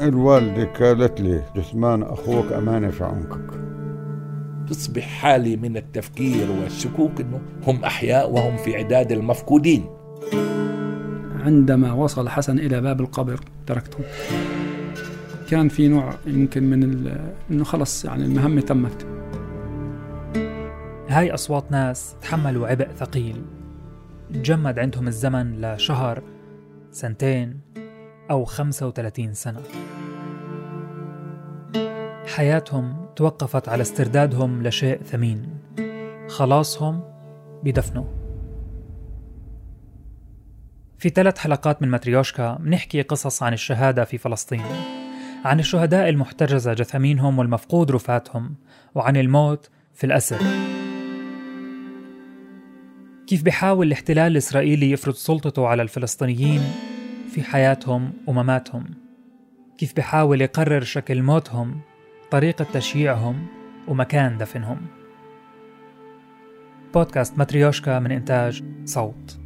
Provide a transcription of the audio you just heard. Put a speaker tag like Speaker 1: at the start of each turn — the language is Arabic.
Speaker 1: الوالدة قالت لي جثمان أخوك أمانة في عنقك.
Speaker 2: تصبح حالة من التفكير والشكوك أنه هم أحياء وهم في عداد المفقودين.
Speaker 3: عندما وصل حسن إلى باب القبر تركته. كان في نوع يمكن من إنه خلص يعني المهمه تمت.
Speaker 4: هاي أصوات ناس تحملوا عبء ثقيل. تجمد عندهم الزمن لشهر سنتين أو 35 سنة. حياتهم توقفت على استردادهم لشيء ثمين. خلاصهم بدفنه. في ثلاث حلقات من ماتريوشكا بنحكي قصص عن الشهادة في فلسطين عن الشهداء المحتجزة جثامينهم والمفقود رفاتهم وعن الموت في الأسر. كيف بحاول الاحتلال الإسرائيلي يفرض سلطته على الفلسطينيين في حياتهم ومماتهم كيف بحاول يقرر شكل موتهم طريقة تشييعهم ومكان دفنهم. بودكاست ماتريوشكا من إنتاج صوت.